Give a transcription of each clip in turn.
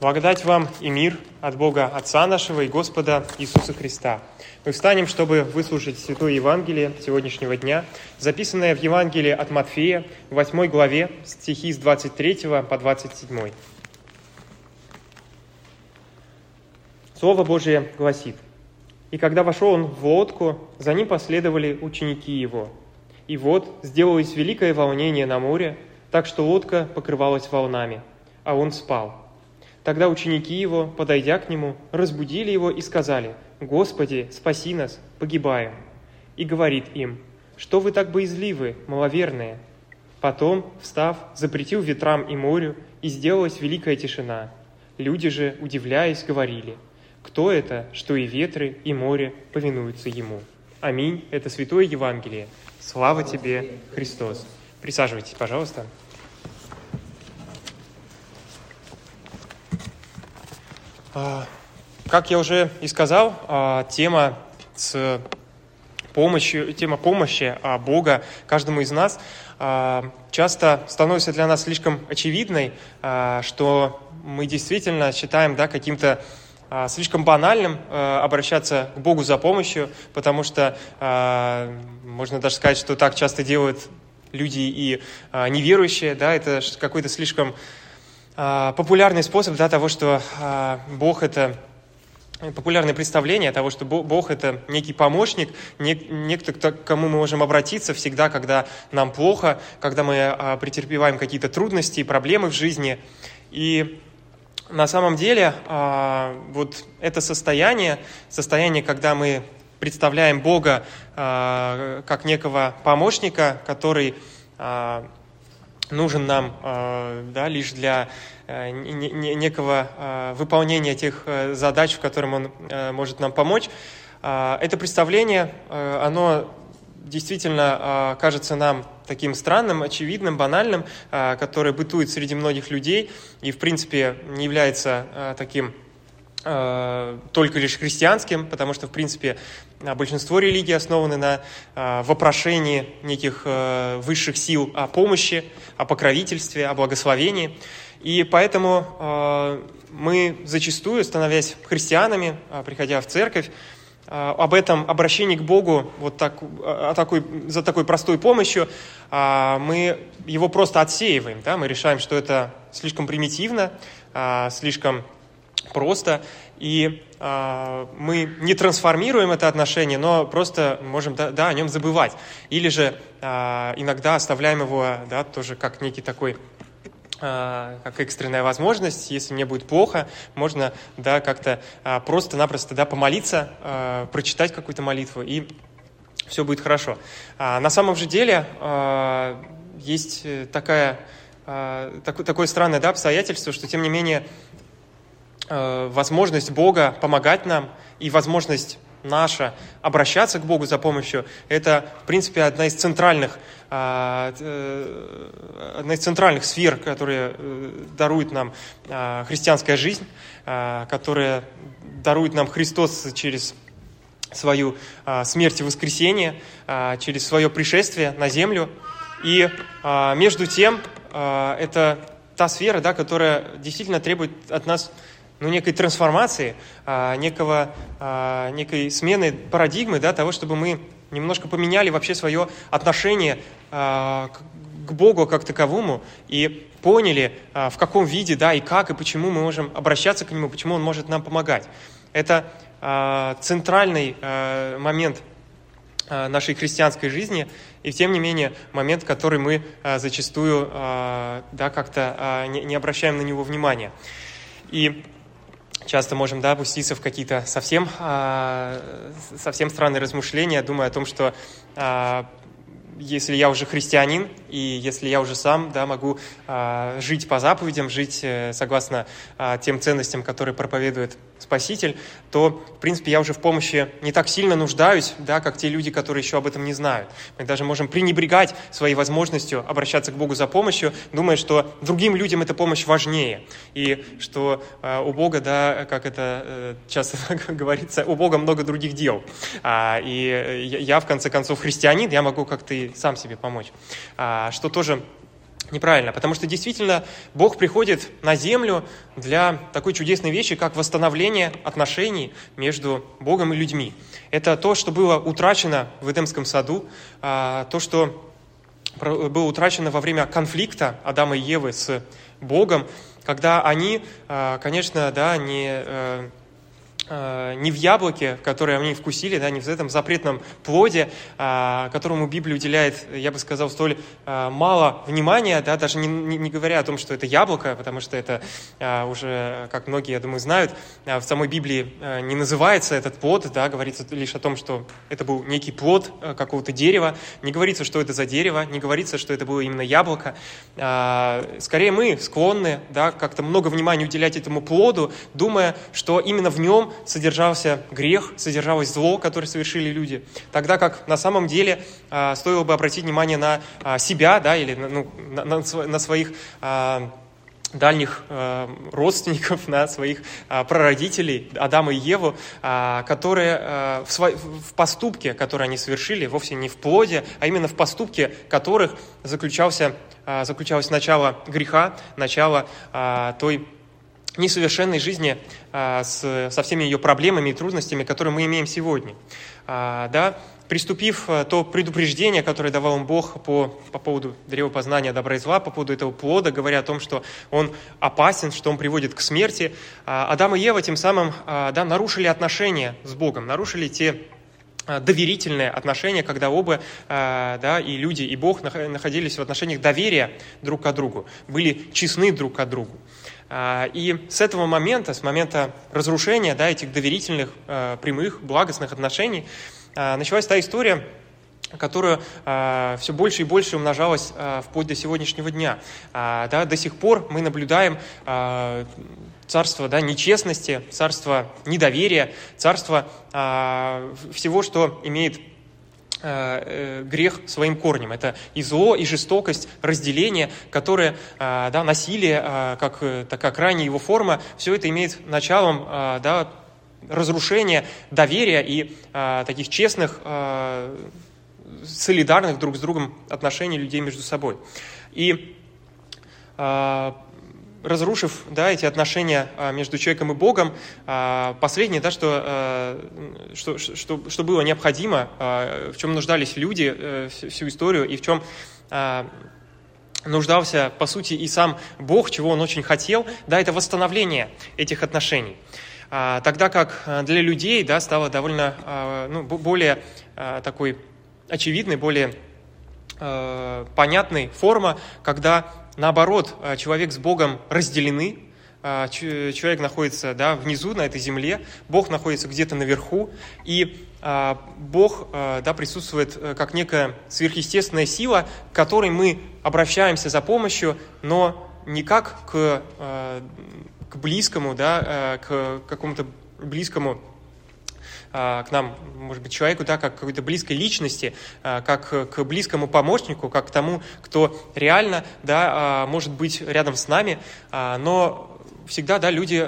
Благодать вам и мир от Бога Отца нашего и Господа Иисуса Христа. Мы встанем, чтобы выслушать Святое Евангелие сегодняшнего дня, записанное в Евангелии от Матфея, в 8 главе, стихи с 23 по 27. Слово Божие гласит, «И когда вошел он в лодку, за ним последовали ученики его. И вот сделалось великое волнение на море, так что лодка покрывалась волнами, а он спал». Тогда ученики его, подойдя к нему, разбудили его и сказали, «Господи, спаси нас, погибаем!» И говорит им, «Что вы так боязливы, маловерные?» Потом, встав, запретил ветрам и морю, и сделалась великая тишина. Люди же, удивляясь, говорили, «Кто это, что и ветры, и море повинуются ему?» Аминь. Это Святое Евангелие. Слава тебе, Христос. Присаживайтесь, пожалуйста. Как я уже и сказал, а, тема с помощью, тема помощи а, Бога каждому из нас часто становится для нас слишком очевидной, что мы действительно считаем да, каким-то слишком банальным обращаться к Богу за помощью, потому что можно даже сказать, что так часто делают люди и неверующие, да, это какой-то слишком а, популярный способ да, того, что а, Бог это популярное представление того, что Бог – это некий помощник, некто, к кому мы можем обратиться всегда, когда нам плохо, когда мы а, претерпеваем какие-то трудности и проблемы в жизни. И на самом деле вот это состояние, состояние, когда мы представляем Бога как некого помощника, который нужен нам э, да, лишь для э, некого э, выполнения тех задач, в которых он может нам помочь. Это представление, оно действительно кажется нам таким странным, очевидным, банальным, которое бытует среди многих людей и, в принципе, не является таким только лишь христианским, потому что, в принципе, большинство религий основаны на вопрошении неких высших сил о помощи, о покровительстве, о благословении. И поэтому мы зачастую, становясь христианами, приходя в церковь, об этом обращении к Богу вот так, о такой, за такой простой помощью, мы его просто отсеиваем. Да? Мы решаем, что это слишком примитивно, слишком просто, и э, мы не трансформируем это отношение, но просто можем да, да, о нем забывать. Или же э, иногда оставляем его да, тоже как некий такой э, как экстренная возможность, если мне будет плохо, можно да, как-то просто-напросто да, помолиться, прочитать какую-то молитву, и все будет хорошо. А на самом же деле есть такая, э, такое, такое странное да, обстоятельство, что тем не менее возможность Бога помогать нам и возможность наша обращаться к Богу за помощью, это, в принципе, одна из центральных, э, э, одна из центральных сфер, которые дарует нам христианская жизнь, которая дарует нам Христос через свою смерть и воскресение, через свое пришествие на землю. И между тем, это та сфера, да, которая действительно требует от нас ну, некой трансформации, а, некого, а, некой смены парадигмы, да, того, чтобы мы немножко поменяли вообще свое отношение а, к Богу как таковому и поняли, в каком виде, да, и как, и почему мы можем обращаться к Нему, почему Он может нам помогать. Это центральный момент нашей христианской жизни, и тем не менее момент, который мы зачастую да, как-то не обращаем на него внимания. И часто можем да, опуститься в какие-то совсем, а, совсем странные размышления, думая о том, что а, если я уже христианин, и если я уже сам да, могу а, жить по заповедям, жить э, согласно а, тем ценностям, которые проповедует Спаситель, то, в принципе, я уже в помощи не так сильно нуждаюсь, да, как те люди, которые еще об этом не знают. Мы даже можем пренебрегать своей возможностью обращаться к Богу за помощью, думая, что другим людям эта помощь важнее, и что э, у Бога, да, как это э, часто говорится, у Бога много других дел. А, и э, я, в конце концов, христианин, я могу как-то и сам себе помочь. А, что тоже неправильно, потому что действительно Бог приходит на землю для такой чудесной вещи, как восстановление отношений между Богом и людьми. Это то, что было утрачено в Эдемском саду, а, то, что было утрачено во время конфликта Адама и Евы с Богом, когда они, а, конечно, да, не э, Э, не в яблоке, которое они вкусили, да, не в этом запретном плоде, а, которому Библия уделяет, я бы сказал, столь а, мало внимания, да, даже не, не, говоря о том, что это яблоко, потому что это а, уже, как многие, я думаю, знают, в самой Библии не называется этот плод, да, говорится лишь о том, что это был некий плод какого-то дерева, не говорится, что это за дерево, не говорится, что это было именно яблоко. Скорее мы склонны да, как-то много внимания уделять этому плоду, думая, что именно в нем содержался грех, содержалось зло, которое совершили люди. Тогда как на самом деле а, стоило бы обратить внимание на а, себя, да, или ну, на, на, на своих а, дальних э, родственников, на своих э, прародителей Адама и Еву, э, которые э, в, сво... в поступке, который они совершили, вовсе не в плоде, а именно в поступке которых заключался, э, заключалось начало греха, начало э, той несовершенной жизни а, с, со всеми ее проблемами и трудностями, которые мы имеем сегодня. А, да, приступив а, то предупреждение, которое давал им Бог по, по поводу древа познания добра и зла, по поводу этого плода, говоря о том, что он опасен, что он приводит к смерти, Адам и Ева тем самым да, нарушили отношения с Богом, нарушили те доверительные отношения, когда оба, да, и люди, и Бог находились в отношениях доверия друг к другу, были честны друг к другу. А, и с этого момента, с момента разрушения да, этих доверительных, а, прямых, благостных отношений, а, началась та история, которая все больше и больше умножалась вплоть до сегодняшнего дня. Да, до сих пор мы наблюдаем царство да, нечестности, царство недоверия, царство всего, что имеет грех своим корнем. Это и зло, и жестокость, разделение, которое, э, да, насилие, как такая крайняя его форма, все это имеет началом да, разрушения доверия и таких честных, солидарных друг с другом отношений людей между собой. И разрушив да, эти отношения а, между человеком и Богом, а, последнее, да, что, а, что, что, что было необходимо, в чем нуждались люди э, всю историю и в чем нуждался, по сути, и сам Бог, чего он очень хотел, да, это восстановление этих отношений. Тогда как для людей да, стало довольно ну, более такой очевидной, более понятной форма, когда наоборот, э, человек с Богом разделены, э, человек находится да, внизу, на этой земле, Бог находится где-то наверху, и э, Бог да, присутствует как некая сверхъестественная сила, к которой мы обращаемся за помощью, но не как к, к близкому, да, к какому-то близкому а, к нам, может быть, человеку, да, как к какой-то близкой личности, а, как к близкому помощнику, как к тому, кто реально да, а, может быть рядом с нами, но всегда да, люди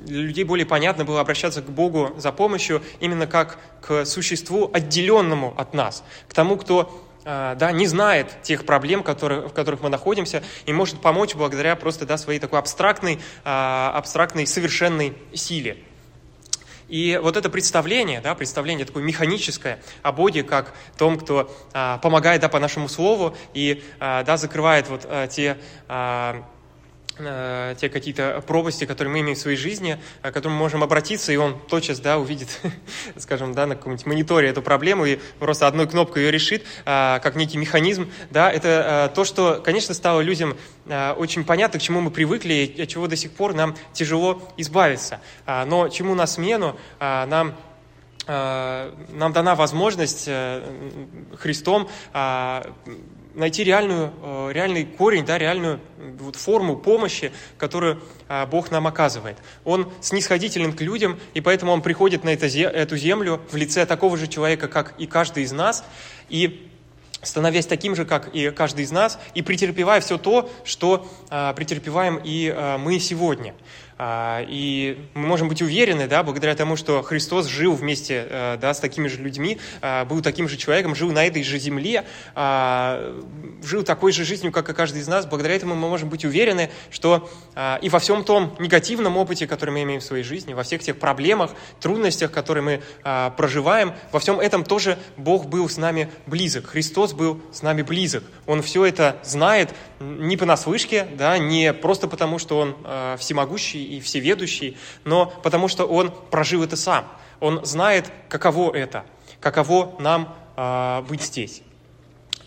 для людей более понятно было обращаться к Богу за помощью именно как к существу, отделенному от нас, к тому, кто да, не знает тех проблем, которые, в которых мы находимся, и может помочь благодаря просто да, своей такой абстрактной, абстрактной совершенной силе. И вот это представление, да, представление такое механическое о Боге, как том, кто а, помогает да, по нашему слову и а, да, закрывает вот а, те а, те какие-то пропасти, которые мы имеем в своей жизни, к которым мы можем обратиться, и он тотчас, да, увидит, скажем, да, на каком-нибудь мониторе эту проблему и просто одной кнопкой ее решит, а, как некий механизм, да, это э, то, что, конечно, стало людям э, очень понятно, к чему мы привыкли и от чего до сих пор нам тяжело избавиться. Но чему на смену нам нам дана возможность Христом найти реальную, э, реальный корень, да, реальную вот форму помощи, которую э, Бог нам оказывает. Он снисходителен к людям, и поэтому Он приходит на эту землю в лице такого же человека, как и каждый из нас, и становясь таким же, как и каждый из нас, и претерпевая все то, что а, претерпеваем и а, мы сегодня. А, и мы можем быть уверены, да, благодаря тому, что Христос жил вместе а, да, с такими же людьми, а, был таким же человеком, жил на этой же земле, жил такой же жизнью, как и каждый из нас. Благодаря этому мы можем быть уверены, что и во всем том негативном опыте, который мы имеем в своей жизни, во всех тех проблемах, трудностях, которые мы проживаем, во всем этом тоже Бог был с нами близок. Христос был с нами близок. Он все это знает не понаслышке, да, не просто потому, что Он всемогущий и всеведущий, но потому что он прожил это сам. Он знает, каково это, каково нам э, быть здесь.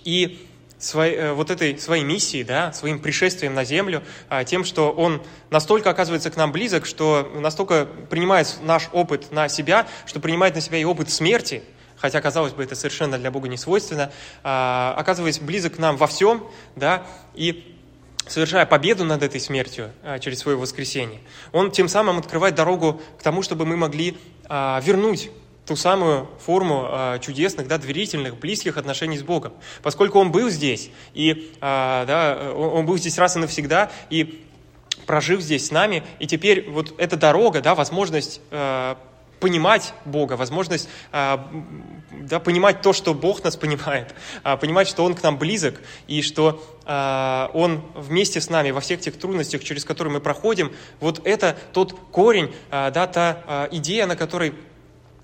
И своей, э, вот этой своей миссией, да, своим пришествием на землю, э, тем, что он настолько оказывается к нам близок, что настолько принимает наш опыт на себя, что принимает на себя и опыт смерти, хотя, казалось бы, это совершенно для Бога не свойственно, э, оказывается близок к нам во всем, да, и совершая победу над этой смертью а, через свое воскресение, он тем самым открывает дорогу к тому, чтобы мы могли а, вернуть ту самую форму а, чудесных, да, доверительных, близких отношений с Богом. Поскольку Он был здесь, и да, Он был здесь раз и навсегда, и прожив здесь с нами, и теперь вот эта дорога, да, возможность понимать Бога, возможность а, да, понимать то, что Бог нас понимает, а, понимать, что Он к нам близок, и что а, Он вместе с нами во всех тех трудностях, через которые мы проходим, вот это тот корень, да, та идея, на которой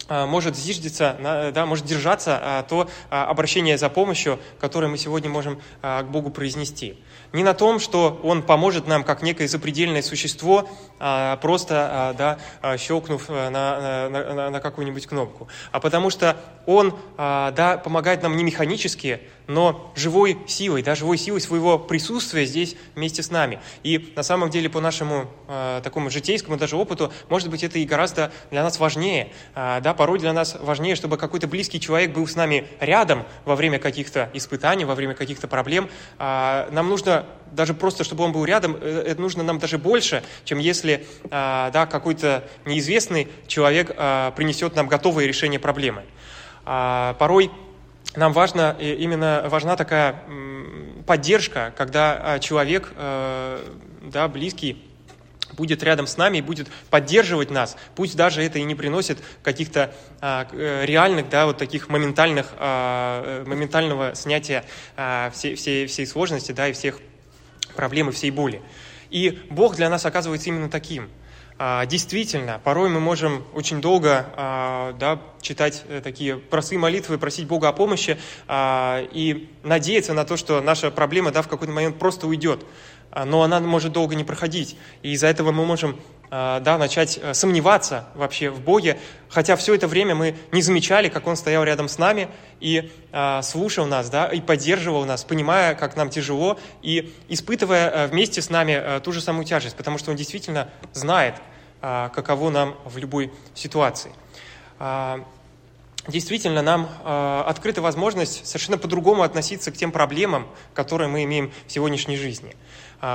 может зиждиться, да, может держаться то обращение за помощью, которое мы сегодня можем к Богу произнести не на том, что Он поможет нам как некое запредельное существо, а, просто а, да, а, щелкнув на, на, на, на какую-нибудь кнопку, а потому что Он да, помогает нам не механически, но живой силой, да, живой силой своего присутствия здесь вместе с нами. И на самом деле по нашему э, такому житейскому даже опыту, может быть, это и гораздо для нас важнее. Э, да, порой для нас важнее, чтобы какой-то близкий человек был с нами рядом во время каких-то испытаний, во время каких-то проблем. Э, нам нужно даже просто, чтобы он был рядом, э, это нужно нам даже больше, чем если э, да, какой-то неизвестный человек э, принесет нам готовое решение проблемы. Э, порой нам важно, именно важна такая поддержка, когда а, человек, э, да, близкий, будет рядом с нами и будет поддерживать нас, пусть даже это и не приносит каких-то а, э, реальных, да, вот таких моментальных, а, э, моментального снятия всей, всей, всей сложности, да, и всех проблем и всей боли. И Бог для нас оказывается именно таким – действительно, порой мы можем очень долго а, да, читать э, такие простые молитвы, просить Бога о помощи а, и надеяться на то, что наша проблема да, в какой-то момент просто уйдет. Но она может долго не проходить. И из-за этого мы можем да, начать э, сомневаться вообще в Боге, хотя все это время мы не замечали, как Он стоял рядом с нами и слушал нас, да, и поддерживал нас, понимая, как нам тяжело, и испытывая э, вместе с нами ту же самую тяжесть, потому что Он действительно знает, каково нам в любой ситуации. Действительно, нам а, открыта возможность совершенно по-другому относиться к тем проблемам, которые мы имеем в сегодняшней жизни.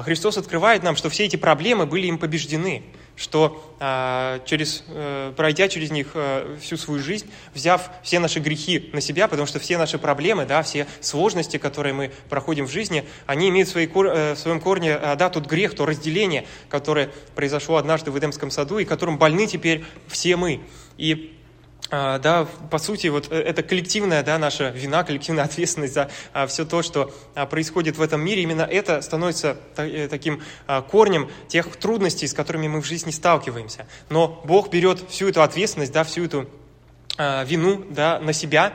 Христос открывает нам, что все эти проблемы были им побеждены, что через, э, пройдя через них э, всю свою жизнь, взяв все наши грехи на себя, потому что все наши проблемы, да, все сложности, которые мы проходим в жизни, они имеют в, своей, э, в своем корне да, тот грех, то разделение, которое произошло однажды в Эдемском саду, и которым больны теперь все мы. И а, да, по сути, вот э, это коллективная, да, наша вина, коллективная ответственность за а, все то, что а, происходит в этом мире, именно это становится э, таким корнем тех трудностей, с которыми мы в жизни сталкиваемся. Но Бог берет всю эту ответственность, да, всю эту вину да, на себя,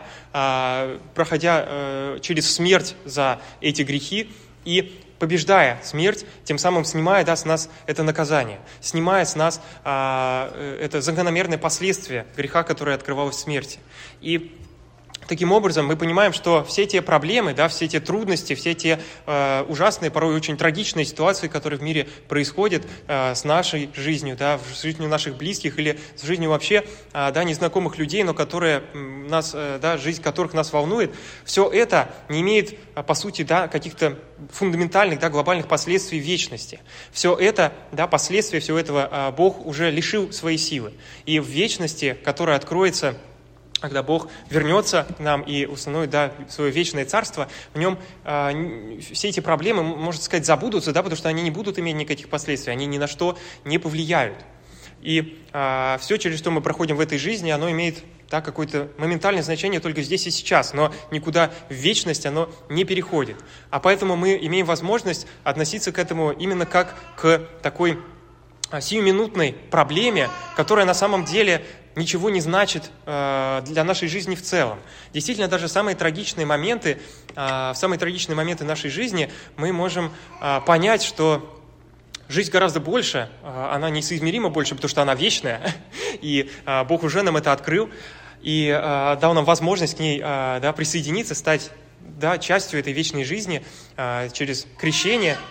проходя э, через смерть за эти грехи, и побеждая смерть, тем самым снимая да, с нас это наказание, снимая с нас а, э, это закономерное последствие греха, которое открывалось в смерти. И Таким образом, мы понимаем, что все те проблемы, да, все те трудности, все те э, ужасные, порой очень трагичные ситуации, которые в мире происходят э, с нашей жизнью, да, с жизнью наших близких или с жизнью вообще э, да, незнакомых людей, но которые нас, э, да, жизнь которых нас волнует, все это не имеет, э, по сути, да, каких-то фундаментальных, да, глобальных последствий вечности. Все это, да, последствия всего этого э, Бог уже лишил своей силы. И в вечности, которая откроется когда Бог вернется к нам и установит да, свое вечное царство, в нем э, все эти проблемы, можно сказать, забудутся, да, потому что они не будут иметь никаких последствий, они ни на что не повлияют. И э, а, все, через что мы проходим в этой жизни, оно имеет да, какое-то моментальное значение только здесь и сейчас, но никуда в вечность оно не переходит. А поэтому мы имеем возможность относиться к этому именно как к такой сиюминутной проблеме, которая на самом деле ничего не значит э, для нашей жизни в целом. Действительно, даже самые трагичные моменты, э, в самые трагичные моменты нашей жизни мы можем э, понять, что жизнь гораздо больше, она несоизмеримо больше, потому что она вечная, и Бог уже нам это открыл, и дал нам возможность к ней да, присоединиться, стать да, частью этой вечной жизни через крещение –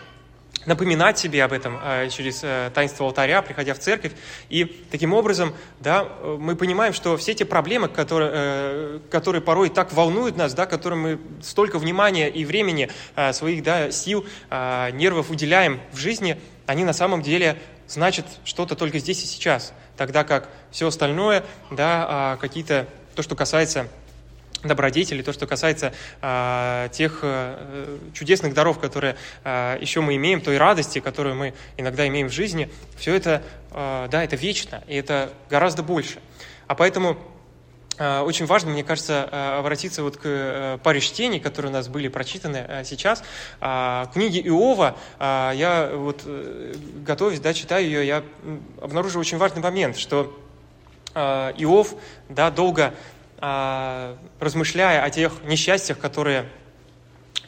напоминать себе об этом э, через э, таинство алтаря, приходя в церковь. И таким образом да, мы понимаем, что все те проблемы, которые, э, которые порой так волнуют нас, да, которым мы столько внимания и времени своих да, сил, нервов уделяем в жизни, они на самом деле значат что-то только здесь и сейчас. Тогда как все остальное, да, а, какие-то, то, что касается добродетели, то, что касается э, тех э, чудесных даров, которые э, еще мы имеем, той радости, которую мы иногда имеем в жизни, все это, э, да, это вечно, и это гораздо больше. А поэтому очень важно, мне кажется, э, обратиться вот к э, паре чтений, которые у нас были прочитаны э, сейчас. Э, книги Иова, э, я вот, э, готовясь, да, читаю ее, я обнаружил очень важный момент, что э, Иов, да, долго а, размышляя о тех несчастьях, которые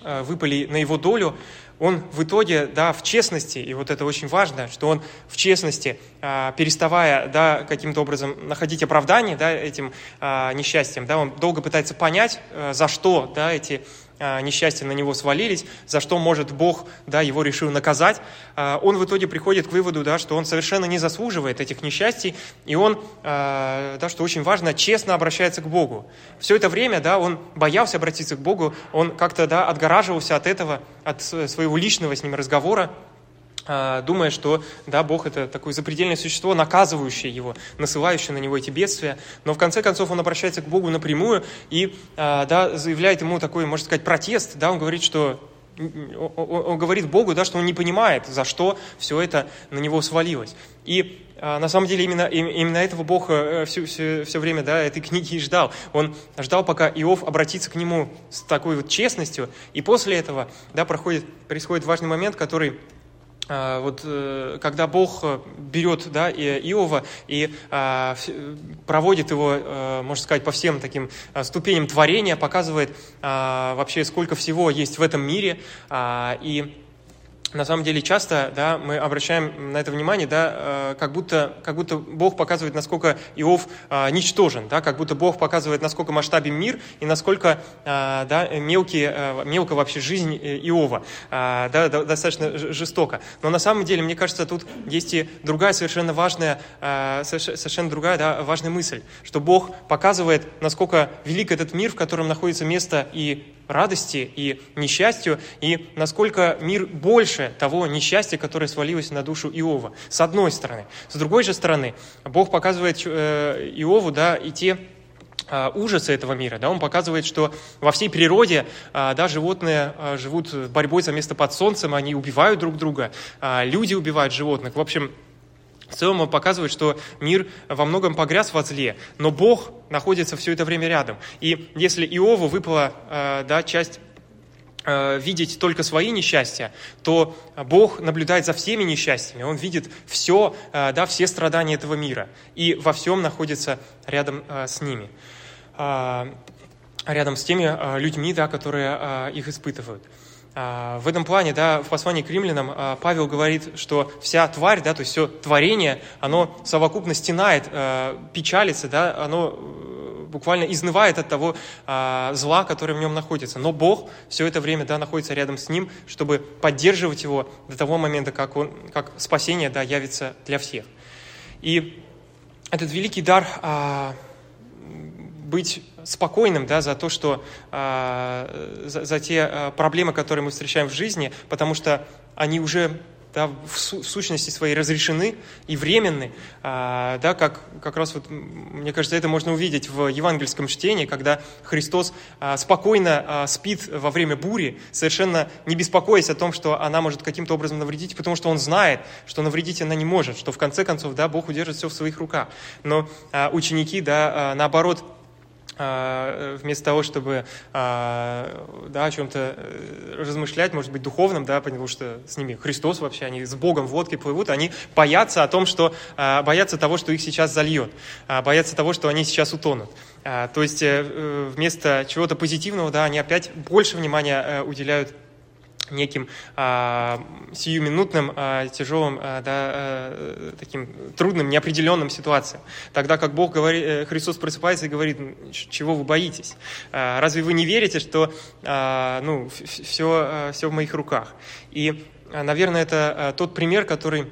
а, выпали на его долю, он в итоге, да, в честности, и вот это очень важно, что он в честности, а, переставая, да, каким-то образом находить оправдание, да, этим несчастьем, да, он долго пытается понять, за что, да, эти а, несчастья на него свалились, за что, может, Бог да, его решил наказать, а, он в итоге приходит к выводу, да, что он совершенно не заслуживает этих несчастий, и он, а, да, что очень важно, честно обращается к Богу. Все это время да, он боялся обратиться к Богу, он как-то да, отгораживался от этого, от своего личного с ним разговора, а, думая, что да, Бог это такое запредельное существо, наказывающее его, насылающее на него эти бедствия. Но в конце концов он обращается к Богу напрямую и а, да, заявляет ему такой, можно сказать, протест. Да, он говорит, что он говорит Богу, да, что он не понимает, за что все это на него свалилось. И а, на самом деле именно, именно этого Бог э, все, все, все время да, этой книги и ждал. Он ждал, пока Иов обратится к нему с такой вот честностью, и после этого да, проходит, происходит важный момент, который а, вот э, когда Бог э, берет да, Иова и а, проводит его, э, можно сказать, по всем таким ступеням творения, показывает а, вообще, сколько всего есть в этом мире, и на самом деле часто да, мы обращаем на это внимание, да, э, как, будто, как будто Бог показывает, насколько Иов а, ничтожен, да, как будто Бог показывает, насколько масштабен мир и насколько а, да, мелкие, мелко вообще жизнь Иова, да, достаточно жестоко. Но на самом деле, мне кажется, тут есть и другая совершенно важная, совершенно другая да, важная мысль, что Бог показывает, насколько велик этот мир, в котором находится место и радости и несчастью, и насколько мир больше того несчастья, которое свалилось на душу Иова, с одной стороны. С другой же стороны, Бог показывает э, Иову да, и те э, ужасы этого мира. Да, он показывает, что во всей природе э, да, животные живут борьбой за место под солнцем, они убивают друг друга, люди убивают животных. В общем, в целом он показывает, что мир во многом погряз во зле, но Бог находится все это время рядом. И если Иову выпала э, да, часть э, видеть только свои несчастья, то Бог наблюдает за всеми несчастьями, Он видит все, э, да, все страдания этого мира и во всем находится рядом с ними, рядом с теми людьми, да, которые их испытывают. А, в этом плане, да, в послании к римлянам а, Павел говорит, что вся тварь, да, то есть все творение, оно совокупно стенает, а, печалится, да, оно э, буквально изнывает от того зла, которое в нем находится. Но Бог все это время да, находится рядом с ним, чтобы поддерживать его до того момента, как, он, как спасение да, явится для всех. И этот великий дар быть спокойным да, за то, что э, за, за те э, проблемы, которые мы встречаем в жизни, потому что они уже да, в, су- в сущности своей разрешены и временны, а, да, как, как раз вот, мне кажется, это можно увидеть в евангельском чтении, когда Христос а, спокойно а, спит во время бури, совершенно не беспокоясь о том, что она может каким-то образом навредить, потому что Он знает, что навредить она не может, что в конце концов, да, Бог удержит все в своих руках. Но а, ученики, да, а, наоборот, вместо того, чтобы а, да, о чем-то э, размышлять, может быть, духовном, да, потому что с ними Христос вообще, они с Богом в лодке плывут, они боятся о том, что, а, боятся того, что их сейчас зальет, боятся того, что они сейчас утонут. То есть э, вместо чего-то позитивного, да, они опять больше внимания э, уделяют неким а, сиюминутным, а, тяжелым, а, да, а, таким трудным, неопределенным ситуациям. Тогда как Бог говорит, э, Христос просыпается и говорит, чего вы боитесь? А, разве вы не верите, что а, ну, все, все в моих руках? И, наверное, это тот пример, который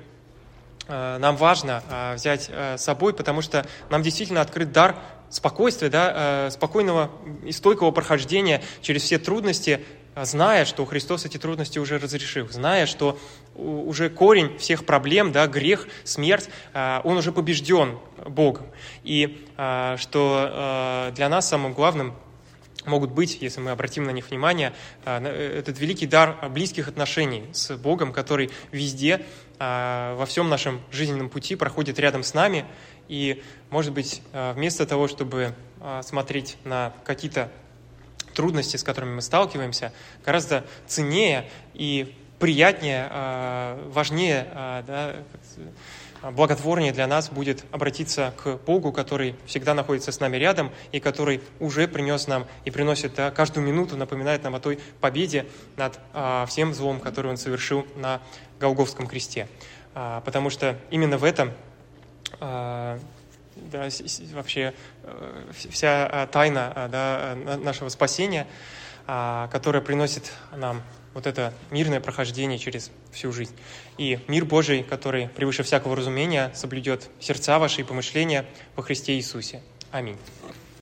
нам важно взять с собой, потому что нам действительно открыт дар спокойствия, да, спокойного и стойкого прохождения через все трудности зная, что Христос эти трудности уже разрешил, зная, что уже корень всех проблем, да, грех, смерть, а, он уже побежден Богом. И а, что а, для нас самым главным могут быть, если мы обратим на них внимание, этот великий дар близких отношений с Богом, который везде, во всем нашем жизненном пути проходит рядом с нами. И, может быть, вместо того, чтобы смотреть на какие-то трудности, с которыми мы сталкиваемся, гораздо ценнее и приятнее, а, важнее, а, да, благотворнее для нас будет обратиться к Богу, который всегда находится с нами рядом и который уже принес нам и приносит да, каждую минуту, напоминает нам о той победе над а, всем злом, который Он совершил на Голговском кресте. Потому что именно в этом да, вообще э, вся э, тайна э, да, нашего спасения, а, которая приносит нам вот это мирное прохождение через всю жизнь. И мир Божий, который превыше всякого разумения, соблюдет сердца ваши и помышления во Христе Иисусе. Аминь.